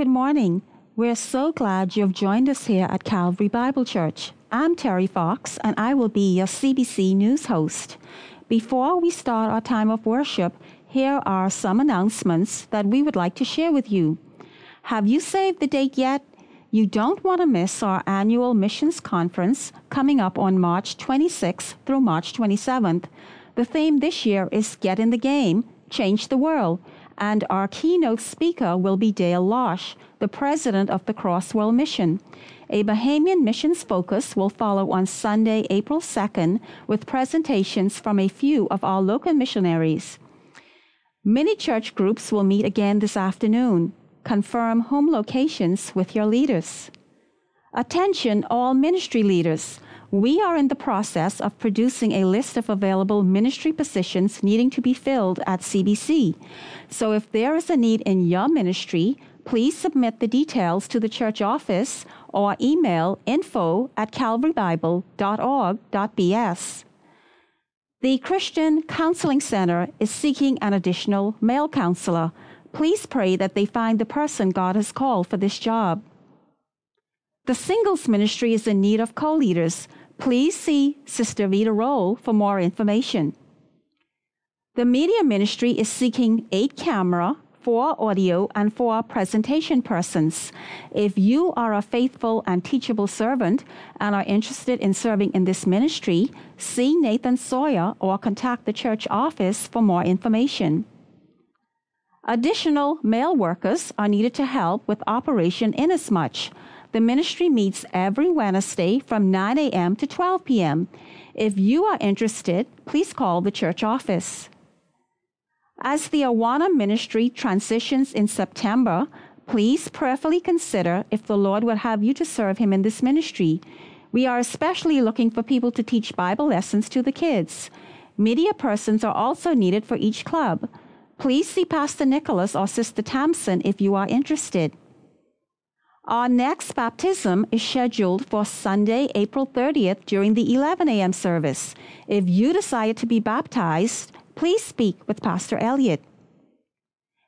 Good morning. We're so glad you've joined us here at Calvary Bible Church. I'm Terry Fox, and I will be your CBC News host. Before we start our time of worship, here are some announcements that we would like to share with you. Have you saved the date yet? You don't want to miss our annual missions conference coming up on March 26th through March 27th. The theme this year is Get in the Game, Change the World, and our keynote speaker will be Dale Losch, the president of the Crossworld Mission. A Bahamian missions focus will follow on Sunday, April 2nd, with presentations from a few of our local missionaries. Many church groups will meet again this afternoon. Confirm home locations with your leaders. Attention, all ministry leaders. We are in the process of producing a list of available ministry positions needing to be filled at CBC. So if there is a need in your ministry, please submit the details to the church office or email info at calvarybible.org.bs. The Christian Counseling Center is seeking an additional male counselor. Please pray that they find the person God has called for this job. The singles ministry is in need of co leaders. Please see Sister Vita Roll for more information. The media ministry is seeking eight camera, four audio, and four presentation persons. If you are a faithful and teachable servant and are interested in serving in this ministry, see Nathan Sawyer or contact the church office for more information. Additional male workers are needed to help with Operation Inasmuch. The ministry meets every Wednesday from 9 a.m. to 12 p.m. If you are interested, please call the church office. As the Awana ministry transitions in September, please prayerfully consider if the Lord would have you to serve Him in this ministry. We are especially looking for people to teach Bible lessons to the kids. Media persons are also needed for each club. Please see Pastor Nicholas or Sister Thompson if you are interested. Our next baptism is scheduled for Sunday, April 30th during the 11 a.m. service. If you desire to be baptized, please speak with Pastor Elliott.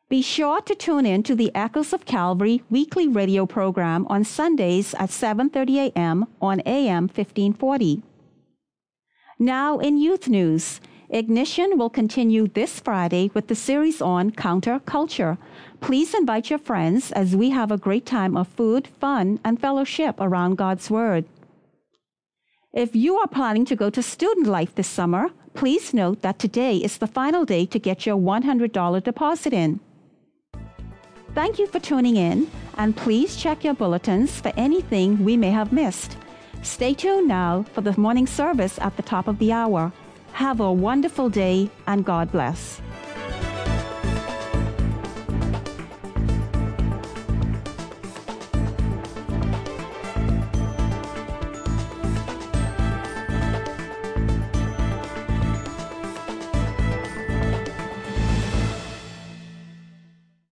Be sure to tune in to the Echoes of Calvary weekly radio program on Sundays at 7:30 a.m. on AM 1540. Now in youth news, Ignition will continue this Friday with the series on counter culture. Please invite your friends as we have a great time of food, fun, and fellowship around God's Word. If you are planning to go to student life this summer, please note that today is the final day to get your $100 deposit in. Thank you for tuning in, and please check your bulletins for anything we may have missed. Stay tuned now for the morning service at the top of the hour. Have a wonderful day, and God bless.